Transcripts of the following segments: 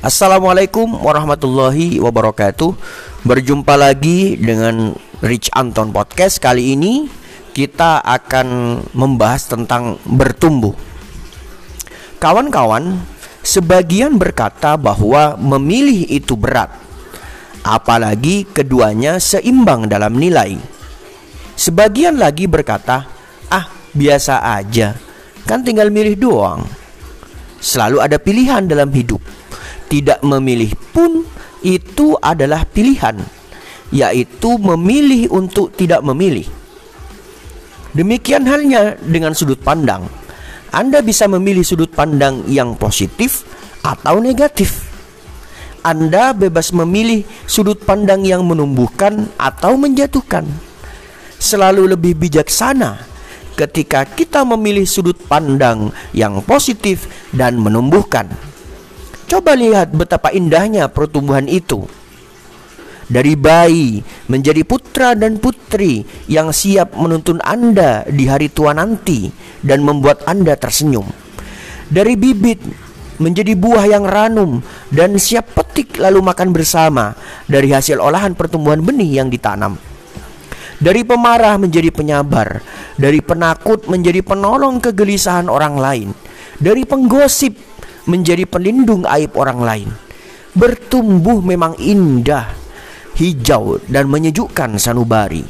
Assalamualaikum warahmatullahi wabarakatuh. Berjumpa lagi dengan Rich Anton Podcast. Kali ini kita akan membahas tentang bertumbuh. Kawan-kawan, sebagian berkata bahwa memilih itu berat Apalagi keduanya seimbang dalam nilai. Sebagian lagi berkata, ah biasa aja Kan tinggal milih doang. Selalu ada pilihan dalam hidup tidak memilih pun itu adalah pilihan, yaitu memilih untuk tidak memilih. Demikian halnya dengan sudut pandang. Anda bisa memilih sudut pandang yang positif atau negatif. Anda bebas memilih sudut pandang yang menumbuhkan atau menjatuhkan. Selalu lebih bijaksana ketika kita memilih sudut pandang yang positif dan menumbuhkan. Coba lihat betapa indahnya pertumbuhan itu. Dari bayi menjadi putra dan putri yang siap menuntun Anda di hari tua nanti dan membuat Anda tersenyum. Dari bibit menjadi buah yang ranum dan siap petik lalu makan bersama dari hasil olahan pertumbuhan benih yang ditanam. Dari pemarah menjadi penyabar, dari penakut menjadi penolong kegelisahan orang lain, dari penggosip menjadi pelindung aib orang lain. Bertumbuh memang indah, hijau dan menyejukkan sanubari.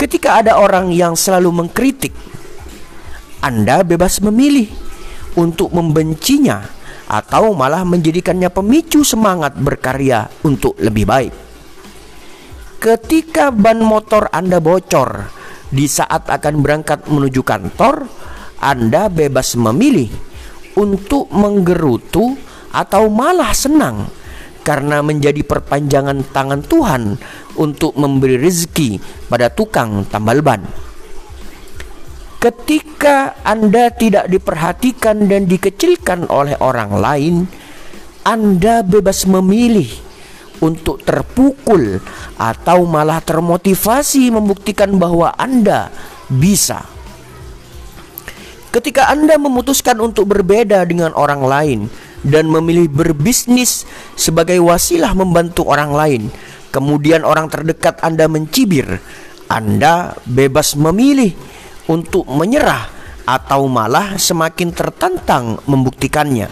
Ketika ada orang yang selalu mengkritik, Anda bebas memilih untuk membencinya atau malah menjadikannya pemicu semangat berkarya untuk lebih baik. Ketika ban motor Anda bocor di saat akan berangkat menuju kantor, Anda bebas memilih untuk menggerutu atau malah senang karena menjadi perpanjangan tangan Tuhan untuk memberi rezeki pada tukang tambal ban. Ketika Anda tidak diperhatikan dan dikecilkan oleh orang lain, Anda bebas memilih untuk terpukul atau malah termotivasi membuktikan bahwa Anda bisa. Ketika Anda memutuskan untuk berbeda dengan orang lain dan memilih berbisnis sebagai wasilah membantu orang lain, kemudian orang terdekat Anda mencibir, Anda bebas memilih untuk menyerah atau malah semakin tertantang membuktikannya.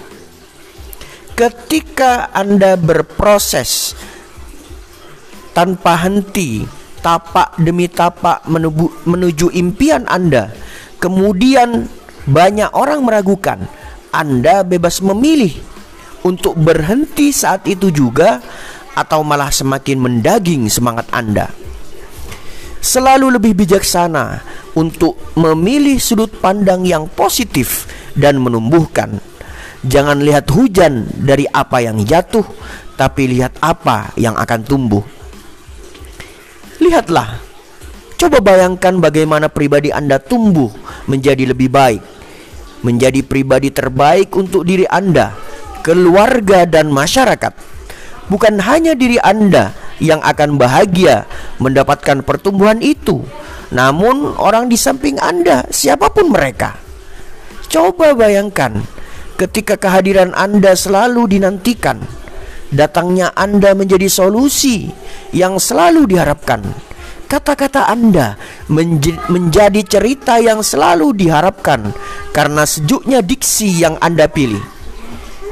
Ketika Anda berproses tanpa henti, tapak demi tapak menuju, impian Anda, kemudian banyak orang meragukan. Anda bebas memilih untuk berhenti saat itu juga atau malah semakin mendaging semangat Anda. Selalu lebih bijaksana untuk memilih sudut pandang yang positif dan menumbuhkan. Jangan lihat hujan dari apa yang jatuh, tapi lihat apa yang akan tumbuh. Lihatlah, coba bayangkan bagaimana pribadi Anda tumbuh menjadi lebih baik menjadi pribadi terbaik untuk diri Anda, keluarga, dan masyarakat. Bukan hanya diri Anda yang akan bahagia mendapatkan pertumbuhan itu, namun orang di samping Anda, siapa pun mereka. Coba bayangkan ketika kehadiran Anda selalu dinantikan, datangnya Anda menjadi solusi yang selalu diharapkan Kata-kata Anda menjadi cerita yang selalu diharapkan karena sejuknya diksi yang Anda pilih.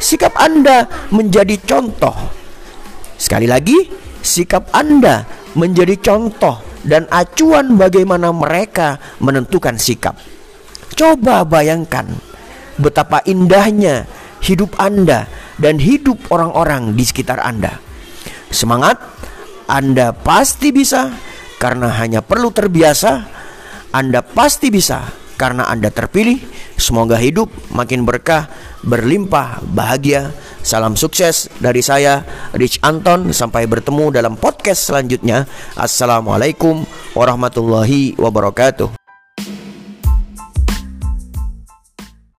Sikap Anda menjadi contoh. Sekali lagi, sikap Anda menjadi contoh dan acuan bagaimana mereka menentukan sikap. Coba bayangkan betapa indahnya hidup Anda dan hidup orang-orang di sekitar Anda. Semangat, Anda pasti bisa karena hanya perlu terbiasa, Anda pasti bisa karena Anda terpilih. Semoga hidup makin berkah, berlimpah, bahagia. Salam sukses dari saya, Rich Anton. Sampai bertemu dalam podcast selanjutnya. Assalamualaikum warahmatullahi wabarakatuh.